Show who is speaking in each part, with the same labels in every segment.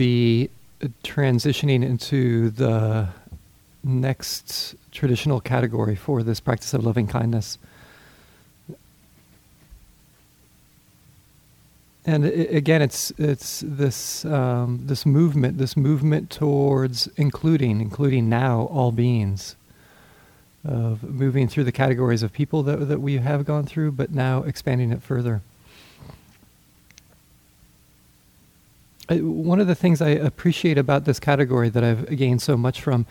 Speaker 1: be transitioning into the next traditional category for this practice of loving kindness. And again, it's it's this um, this movement, this movement towards including, including now all beings, of moving through the categories of people that that we have gone through, but now expanding it further. One of the things I appreciate about this category that I've gained so much from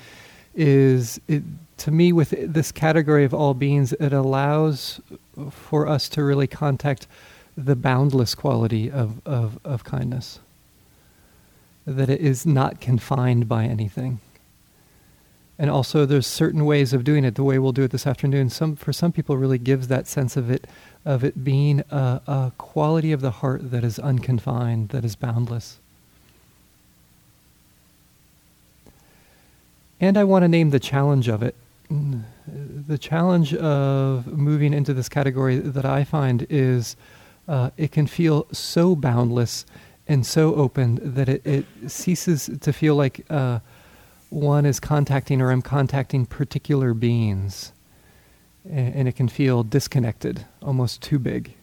Speaker 1: is it, to me with this category of all beings it allows for us to really contact the boundless quality of, of, of kindness. That it is not confined by anything. And also there's certain ways of doing it the way we'll do it this afternoon. Some for some people really gives that sense of it of it being a, a quality of the heart that is unconfined that is boundless And I want to name the challenge of it. The challenge of moving into this category that I find is uh, it can feel so boundless and so open that it, it ceases to feel like uh, one is contacting or I'm contacting particular beings. And, and it can feel disconnected, almost too big.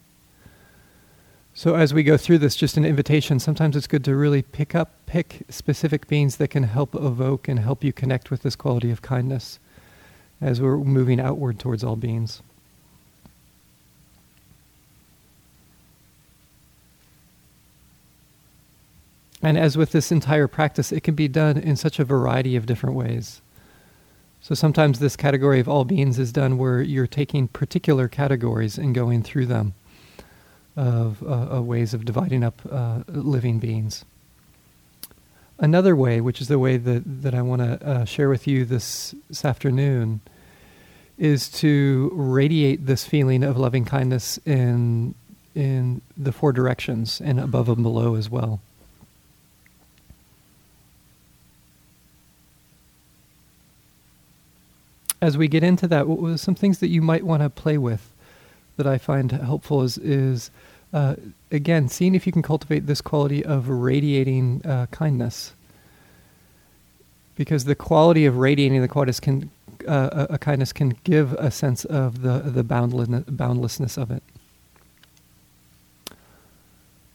Speaker 1: So as we go through this, just an invitation, sometimes it's good to really pick up, pick specific beings that can help evoke and help you connect with this quality of kindness as we're moving outward towards all beings. And as with this entire practice, it can be done in such a variety of different ways. So sometimes this category of all beings is done where you're taking particular categories and going through them of uh, uh, ways of dividing up uh, living beings. Another way, which is the way that, that I want to uh, share with you this, this afternoon, is to radiate this feeling of loving kindness in, in the four directions and above and below as well. As we get into that, what some things that you might want to play with that I find helpful is is uh, again seeing if you can cultivate this quality of radiating uh, kindness, because the quality of radiating the qualities can uh, a, kindness can give a sense of the the boundlessness, boundlessness of it.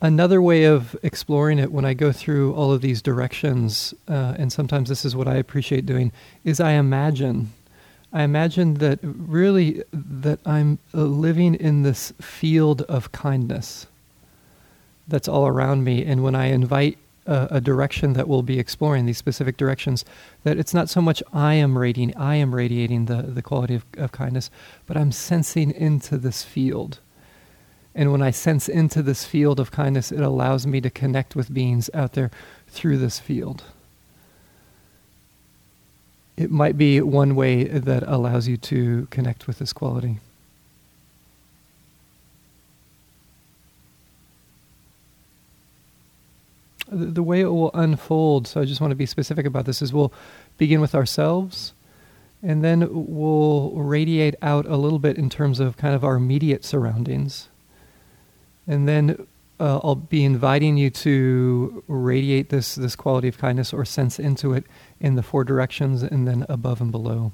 Speaker 1: Another way of exploring it when I go through all of these directions, uh, and sometimes this is what I appreciate doing, is I imagine I imagine that really that I'm uh, living in this field of kindness that's all around me, and when I invite a, a, direction that we'll be exploring these specific directions, that it's not so much I am radiating, I am radiating the the quality of, of kindness, but I'm sensing into this field. And when I sense into this field of kindness, it allows me to connect with beings out there through this field it might be one way that allows you to connect with this quality. The way it will unfold, so I just want to be specific about this, is we'll begin with ourselves and then we'll radiate out a little bit in terms of kind of our immediate surroundings. And then uh, I'll be inviting you to radiate this this quality of kindness or sense into it in the four directions and then above and below.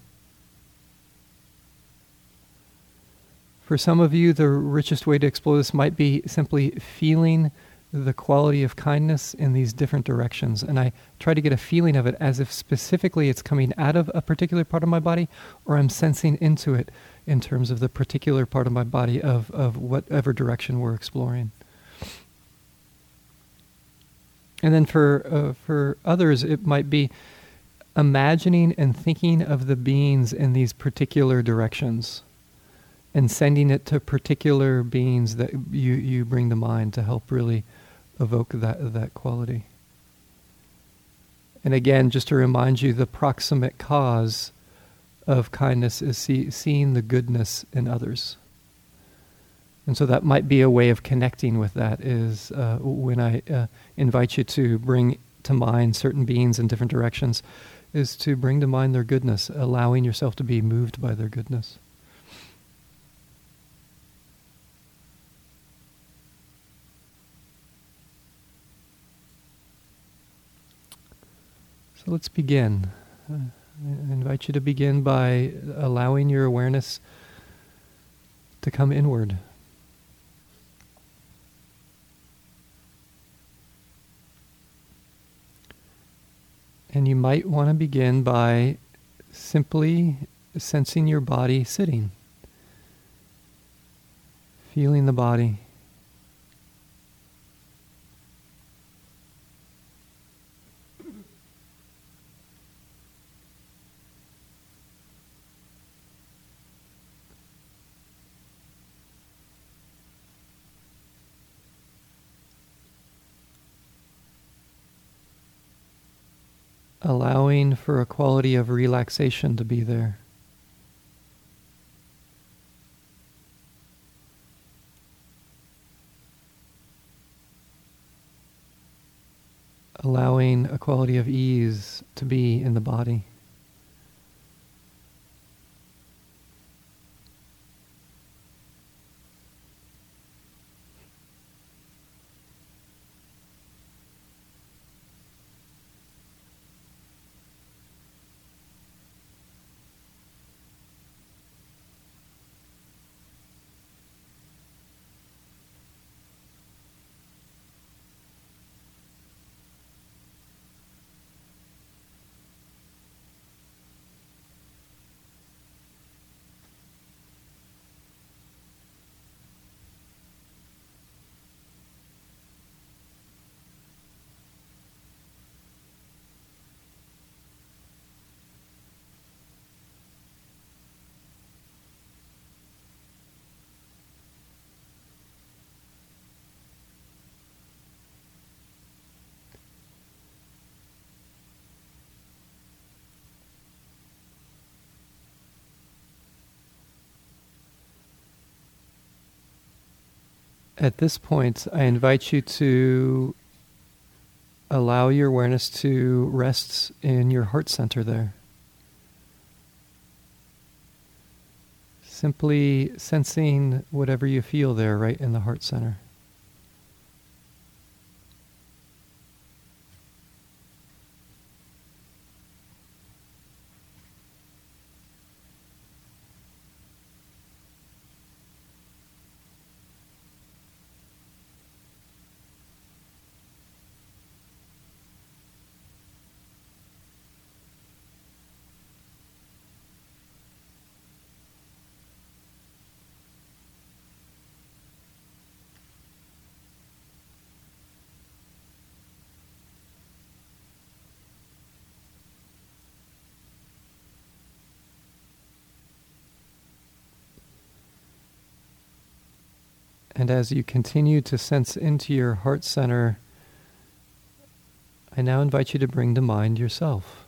Speaker 1: For some of you, the richest way to explore this might be simply feeling the quality of kindness in these different directions. And I try to get a feeling of it as if specifically it's coming out of a particular part of my body or I'm sensing into it in terms of the particular part of my body of, of whatever direction we're exploring. And then for uh, for others, it might be imagining and thinking of the beings in these particular directions, and sending it to particular beings that you you bring to mind to help really evoke that that quality. And again, just to remind you, the proximate cause of kindness is see, seeing the goodness in others. And so that might be a way of connecting with that is uh, when I uh, invite you to bring to mind certain beings in different directions, is to bring to mind their goodness, allowing yourself to be moved by their goodness. So let's begin. I invite you to begin by allowing your awareness to come inward. And you might want to begin by simply sensing your body sitting, feeling the body. Allowing for a quality of relaxation to be there. Allowing a quality of ease to be in the body. At this point, I invite you to allow your awareness to rest in your heart center there. Simply sensing whatever you feel there right in the heart center. And as you continue to sense into your heart center, I now invite you to bring to mind yourself.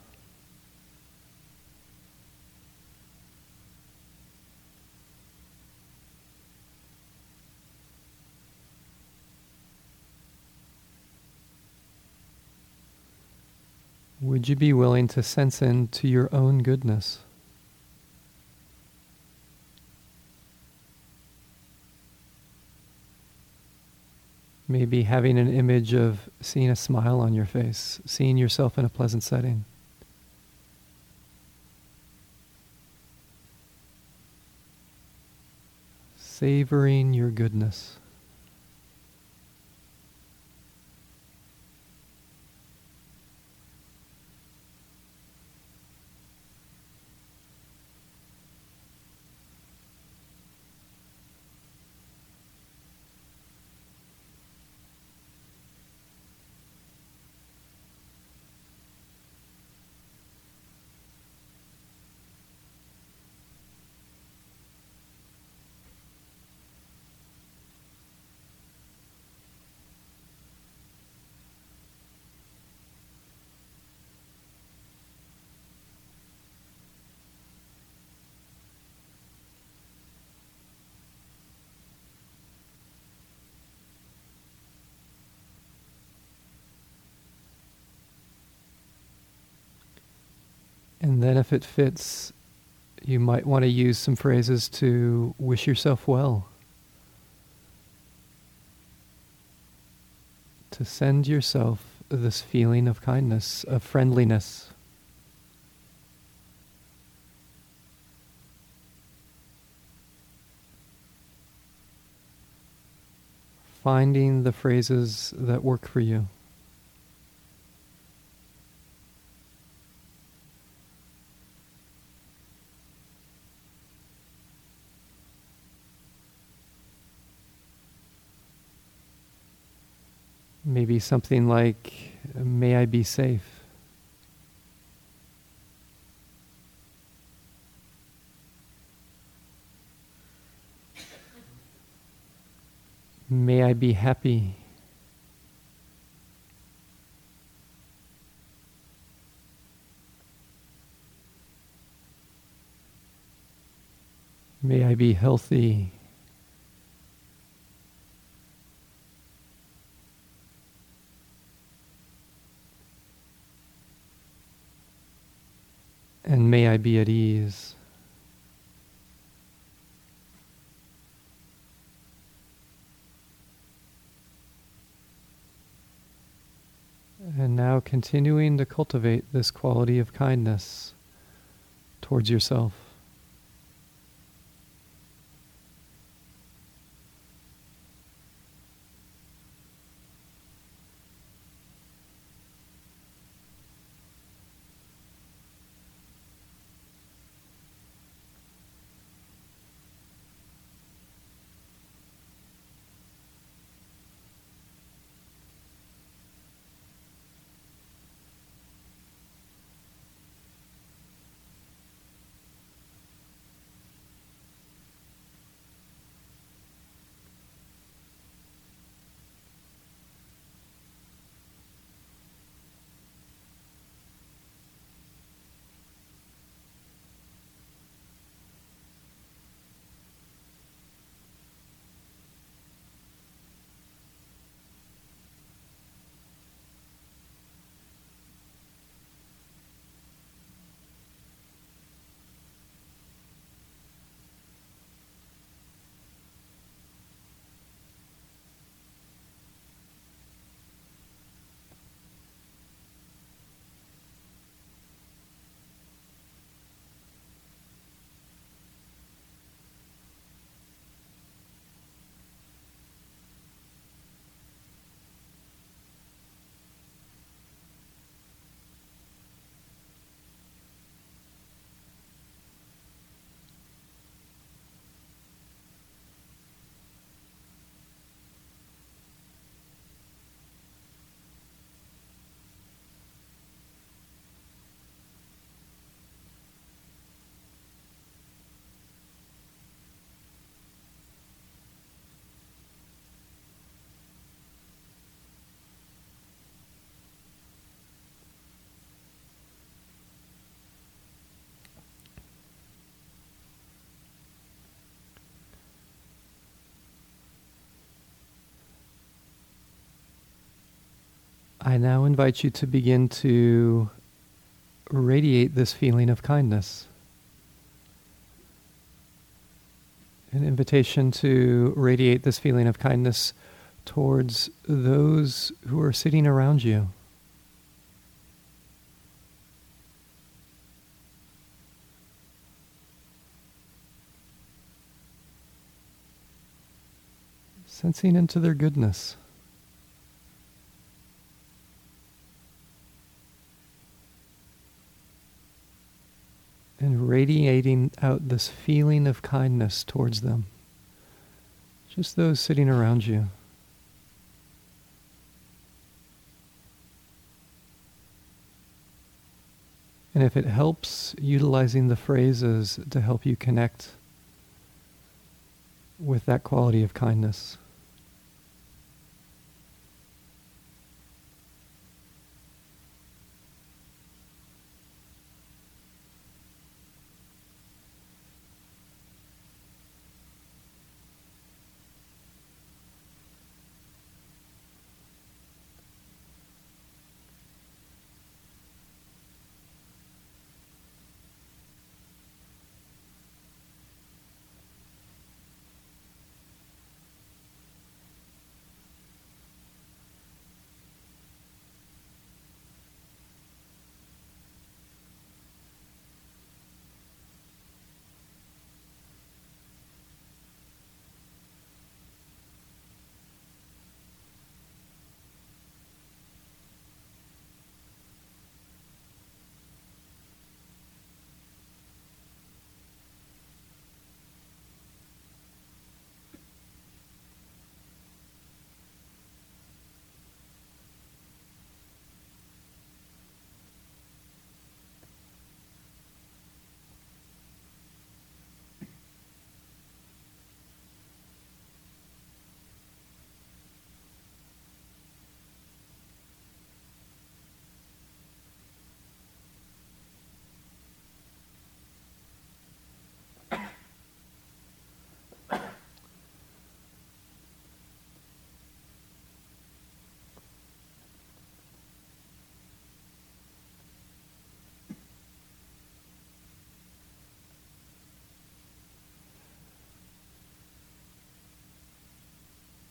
Speaker 1: Would you be willing to sense into your own goodness? Maybe having an image of seeing a smile on your face, seeing yourself in a pleasant setting. Savoring your goodness. And then, if it fits, you might want to use some phrases to wish yourself well. To send yourself this feeling of kindness, of friendliness. Finding the phrases that work for you. Maybe something like, May I be safe. May I be happy. May I be healthy. And may I be at ease. And now continuing to cultivate this quality of kindness towards yourself. I now invite you to begin to radiate this feeling of kindness. An invitation to radiate this feeling of kindness towards those who are sitting around you. Sensing into their goodness. And radiating out this feeling of kindness towards them. Just those sitting around you. And if it helps, utilizing the phrases to help you connect with that quality of kindness.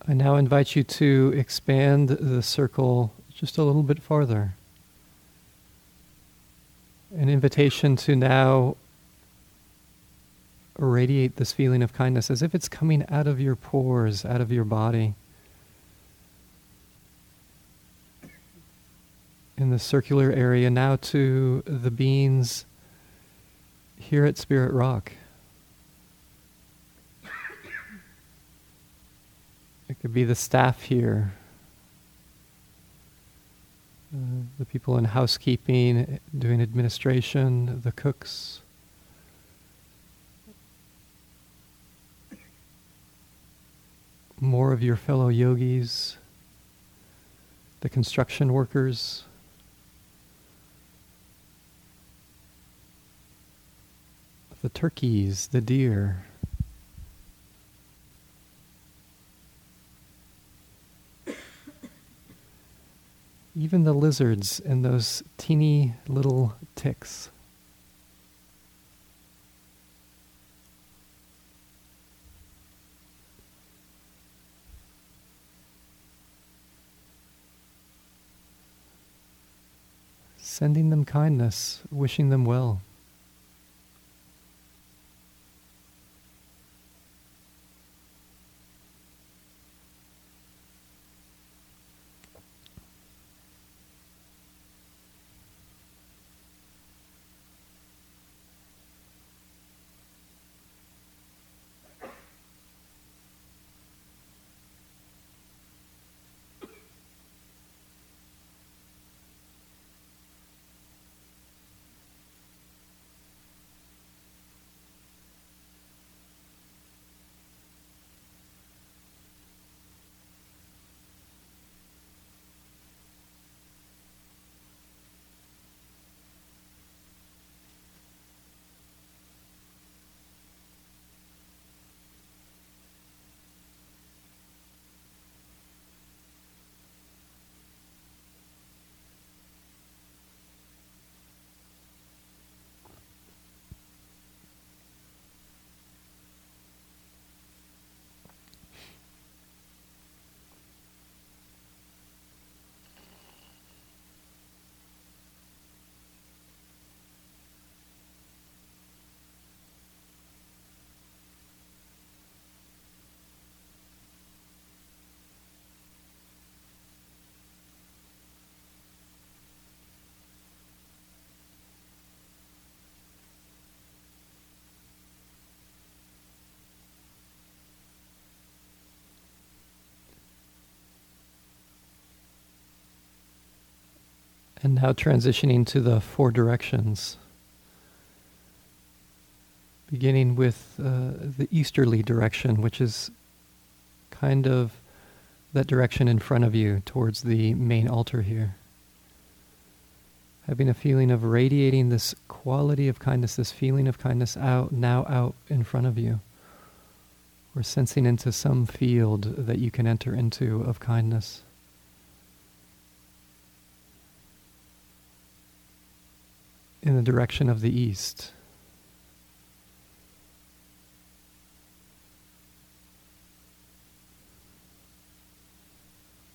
Speaker 1: I now invite you to expand the circle just a little bit farther. An invitation to now radiate this feeling of kindness as if it's coming out of your pores, out of your body. In the circular area, now to the beings here at Spirit Rock. It could be the staff here, uh, the people in housekeeping, doing administration, the cooks. More of your fellow yogis, the construction workers. The turkeys, the deer. Even the lizards and those teeny little ticks. Sending them kindness, wishing them well. And now transitioning to the four directions. Beginning with uh, the easterly direction, which is kind of that direction in front of you towards the main altar here. Having a feeling of radiating this quality of kindness, this feeling of kindness out, now out in front of you. Or sensing into some field that you can enter into of kindness. In the direction of the east.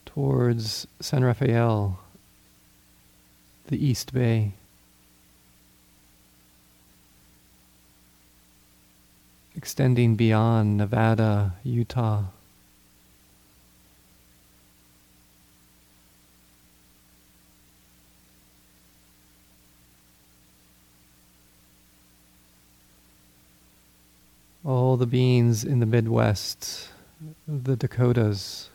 Speaker 1: Towards San Rafael, the East Bay. Extending beyond Nevada, Utah. All the beings in the Midwest, the Dakotas,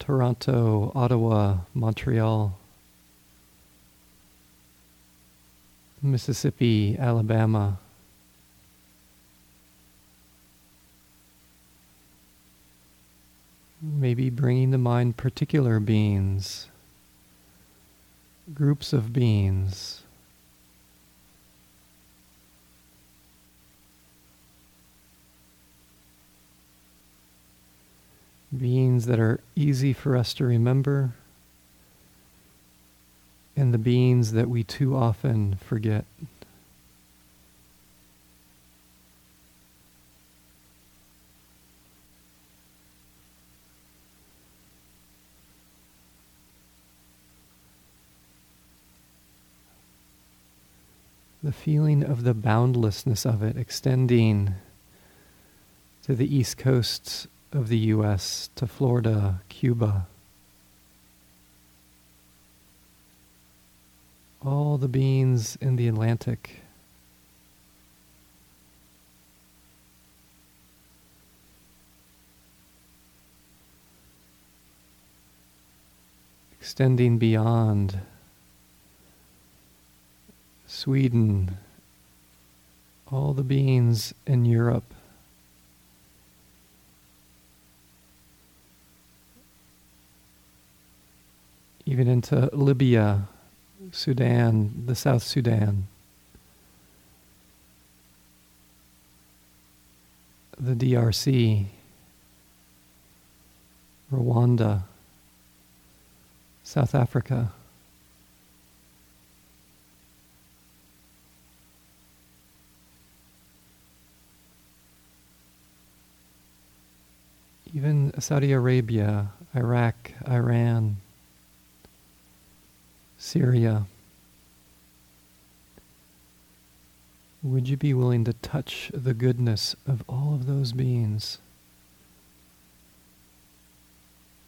Speaker 1: Toronto, Ottawa, Montreal, Mississippi, Alabama. Maybe bringing to mind particular beings, groups of beings. beings that are easy for us to remember, and the beings that we too often forget. the feeling of the boundlessness of it extending to the east coast of the US, to Florida, Cuba. All the beings in the Atlantic. Extending beyond Sweden, all the beings in Europe. Even into Libya, Sudan, the South Sudan, the DRC, Rwanda, South Africa. even Saudi Arabia, Iraq, Iran, Syria. Would you be willing to touch the goodness of all of those beings?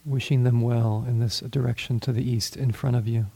Speaker 1: Wishing them well in this direction to the east in front of you.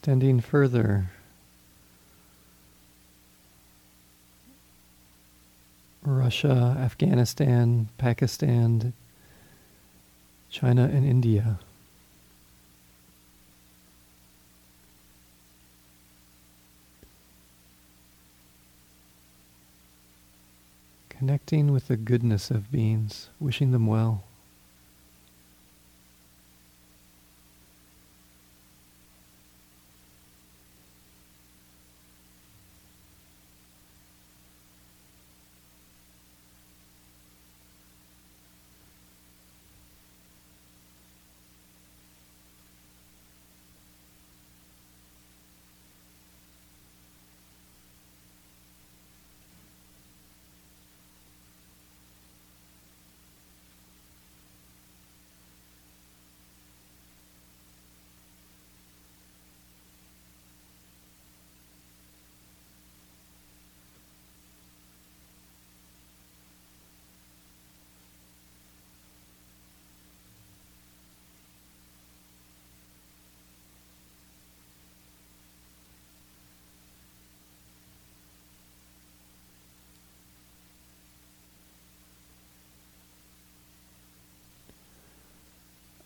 Speaker 1: Extending further. Russia, Afghanistan, Pakistan, China, and India. Connecting with the goodness of beings, wishing them well.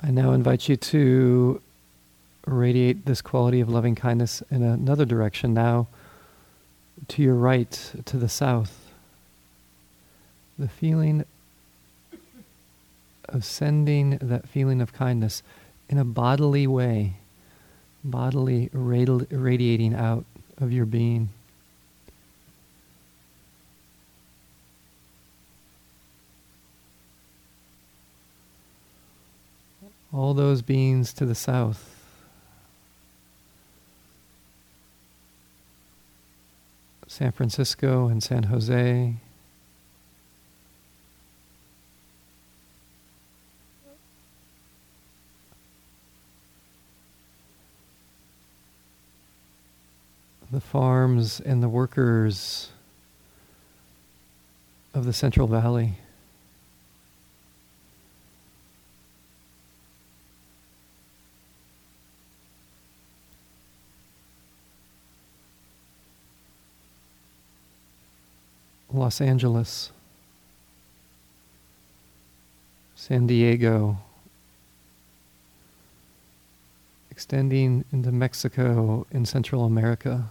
Speaker 1: I now invite you to radiate this quality of loving kindness in another direction, now to your right, to the south. The feeling of sending that feeling of kindness in a bodily way, bodily radi- radiating out of your being. All those beings to the south. San Francisco and San Jose. The farms and the workers of the Central Valley. Los Angeles, San Diego, extending into Mexico in Central America.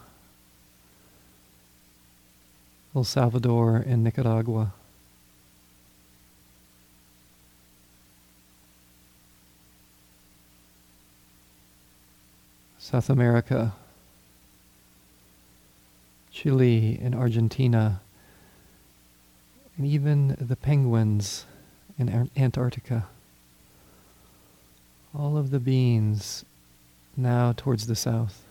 Speaker 1: El Salvador, and Nicaragua. South America, Chile and Argentina, and even the penguins in Antarctica. All of the beings now towards the south.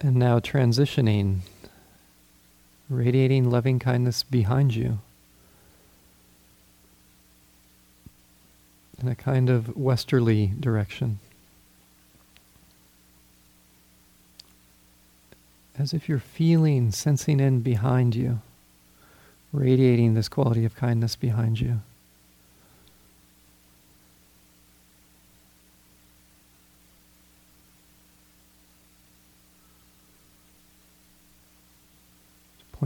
Speaker 1: And now transitioning, radiating loving kindness behind you in a kind of westerly direction. As if you're feeling, sensing in behind you, radiating this quality of kindness behind you.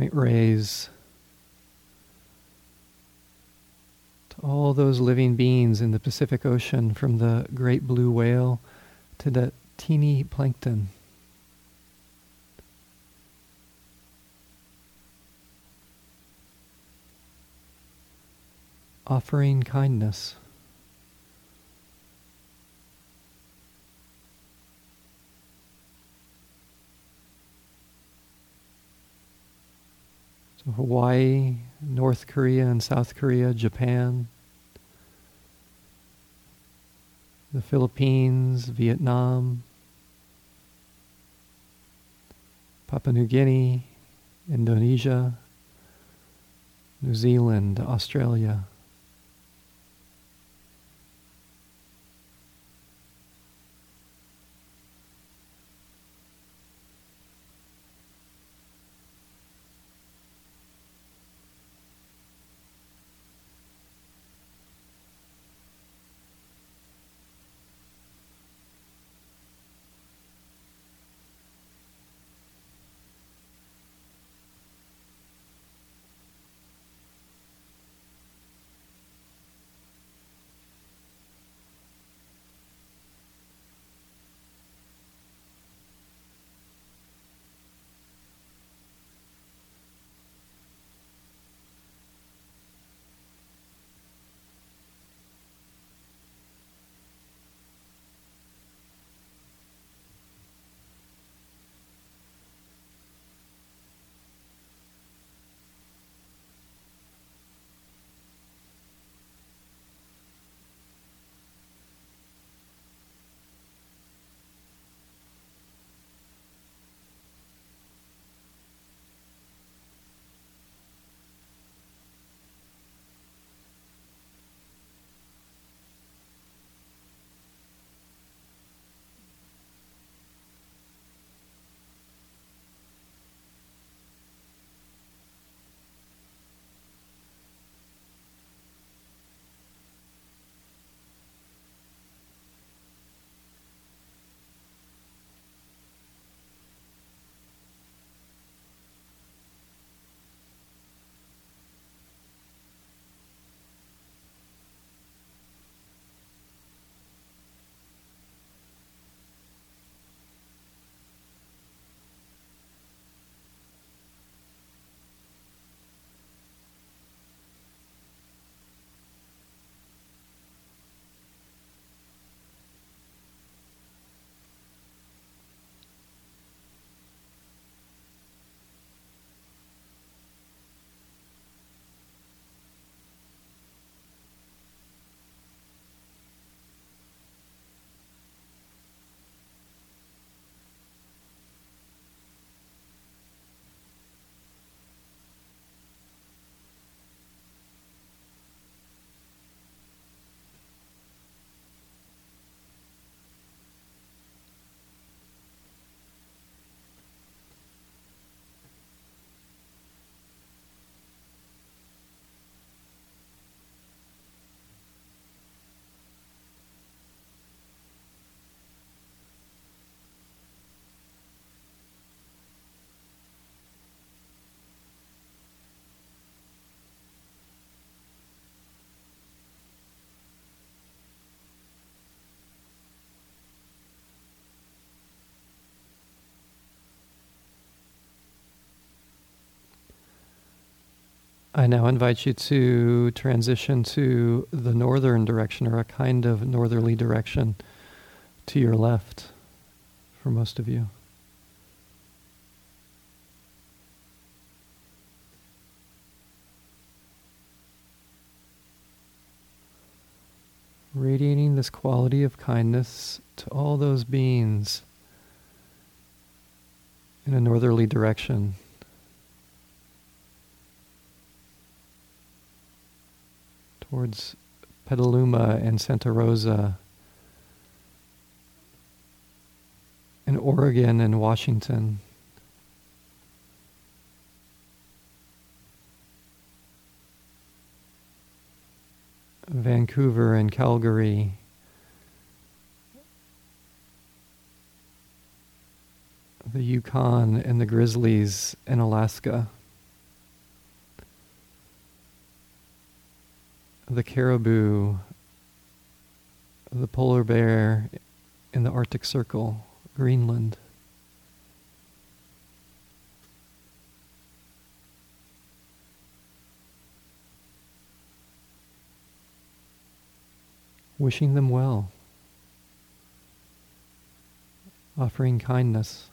Speaker 1: Point Reyes to all those living beings in the Pacific Ocean, from the great blue whale to the teeny plankton. Offering kindness. So Hawaii, North Korea and South Korea, Japan, the Philippines, Vietnam, Papua New Guinea, Indonesia, New Zealand, Australia. I now invite you to transition to the northern direction or a kind of northerly direction to your left for most of you. Radiating this quality of kindness to all those beings in a northerly direction. Towards Petaluma and Santa Rosa, in Oregon and Washington. Vancouver and Calgary, the Yukon and the Grizzlies in Alaska. The caribou, the polar bear in the Arctic Circle, Greenland. Wishing them well, offering kindness.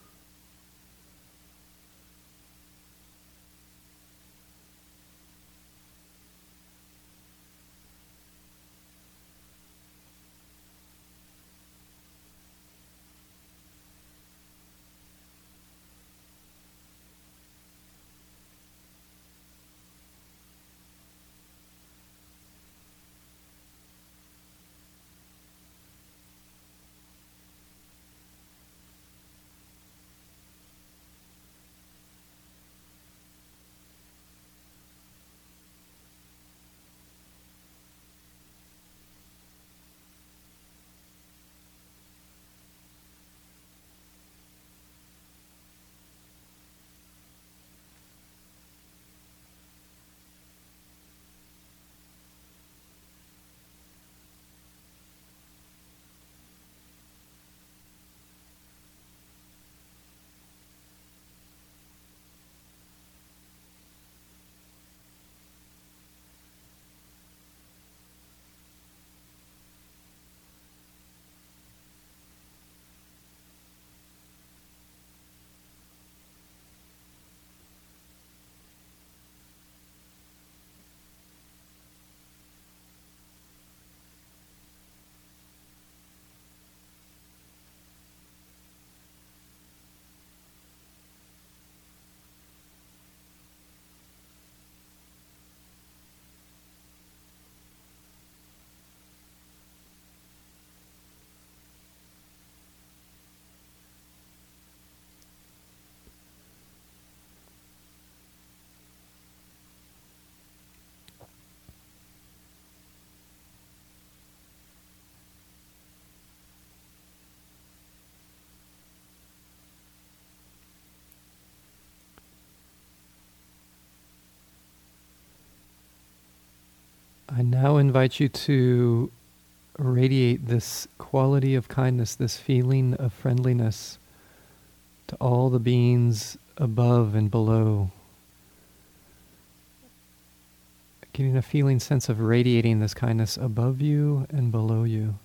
Speaker 1: Now invite you to radiate this quality of kindness, this feeling of friendliness to all the beings above and below. Getting a feeling sense of radiating this kindness above you and below you.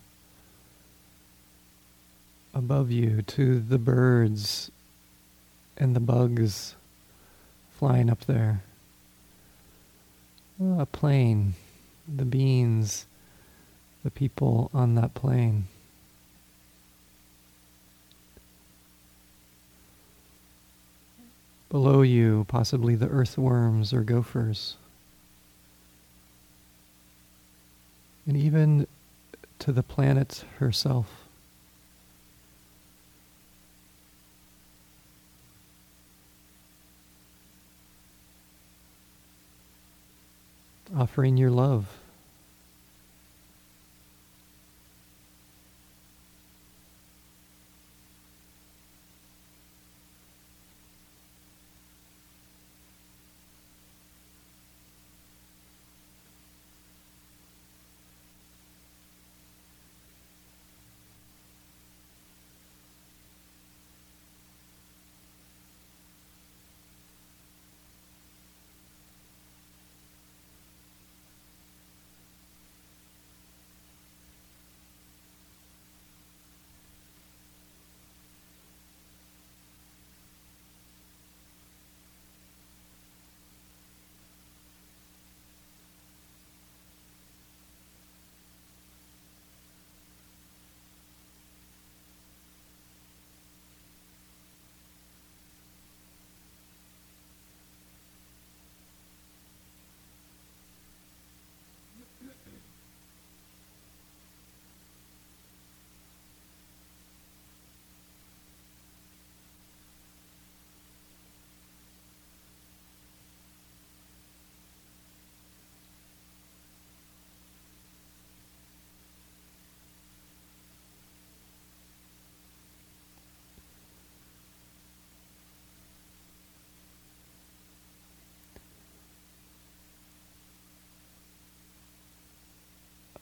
Speaker 1: Above you to the birds and the bugs flying up there. A plane the beings, the people on that plane. Below you, possibly the earthworms or gophers. And even to the planet herself. Offering your love.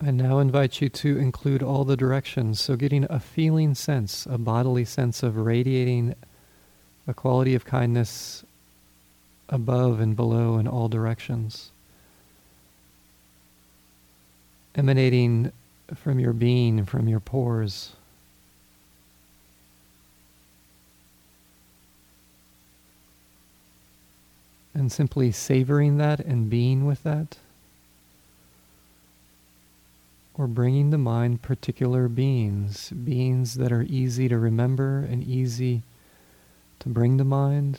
Speaker 1: I now invite you to include all the directions. So, getting a feeling sense, a bodily sense of radiating a quality of kindness above and below in all directions, emanating from your being, from your pores. And simply savoring that and being with that or bringing to mind particular beings, beings that are easy to remember and easy to bring to mind.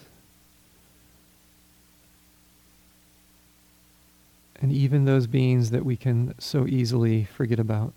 Speaker 1: And even those beings that we can so easily forget about.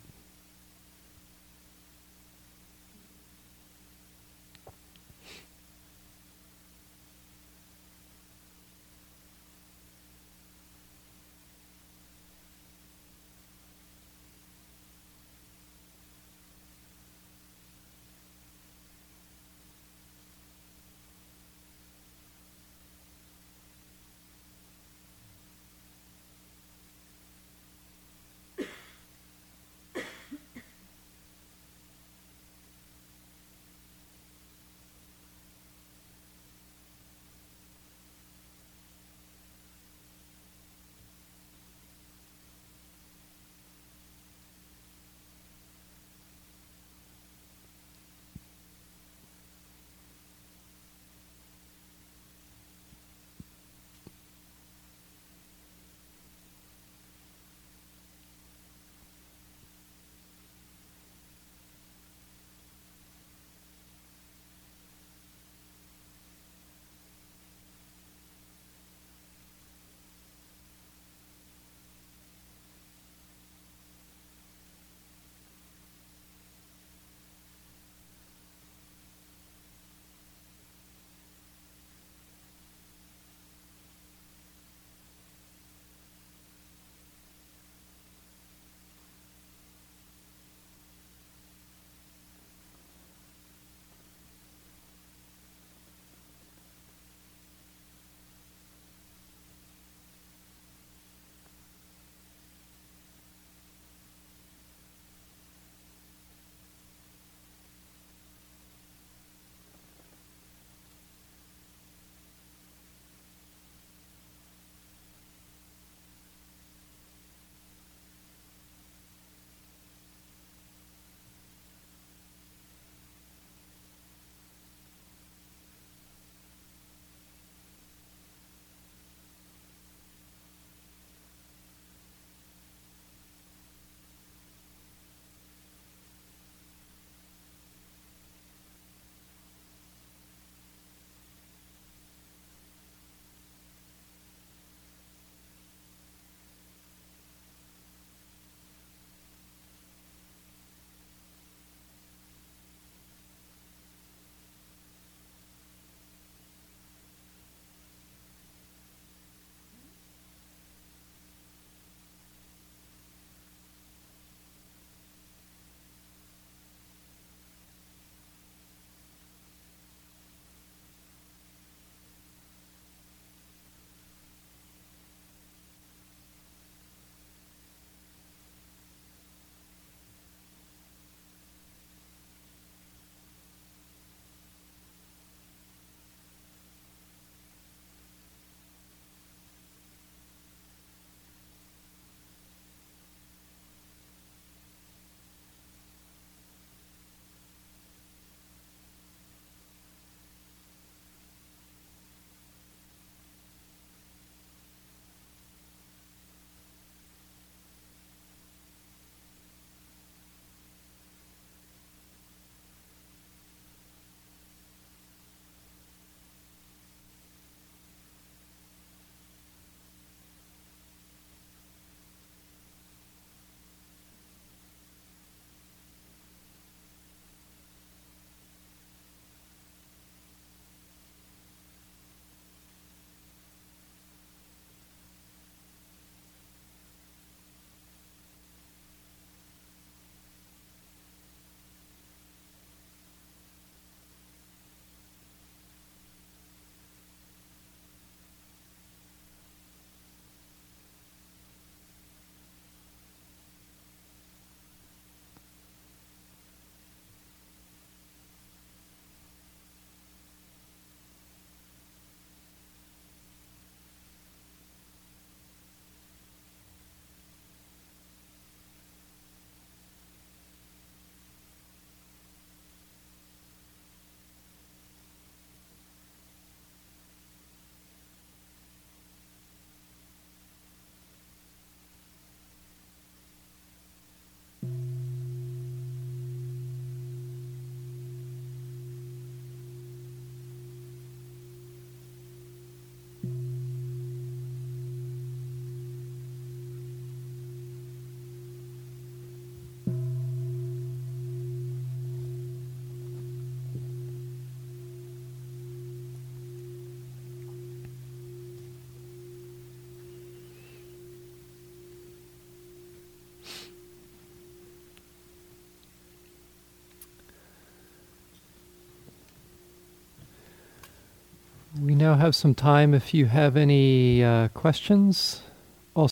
Speaker 1: We now have some time if you have any uh, questions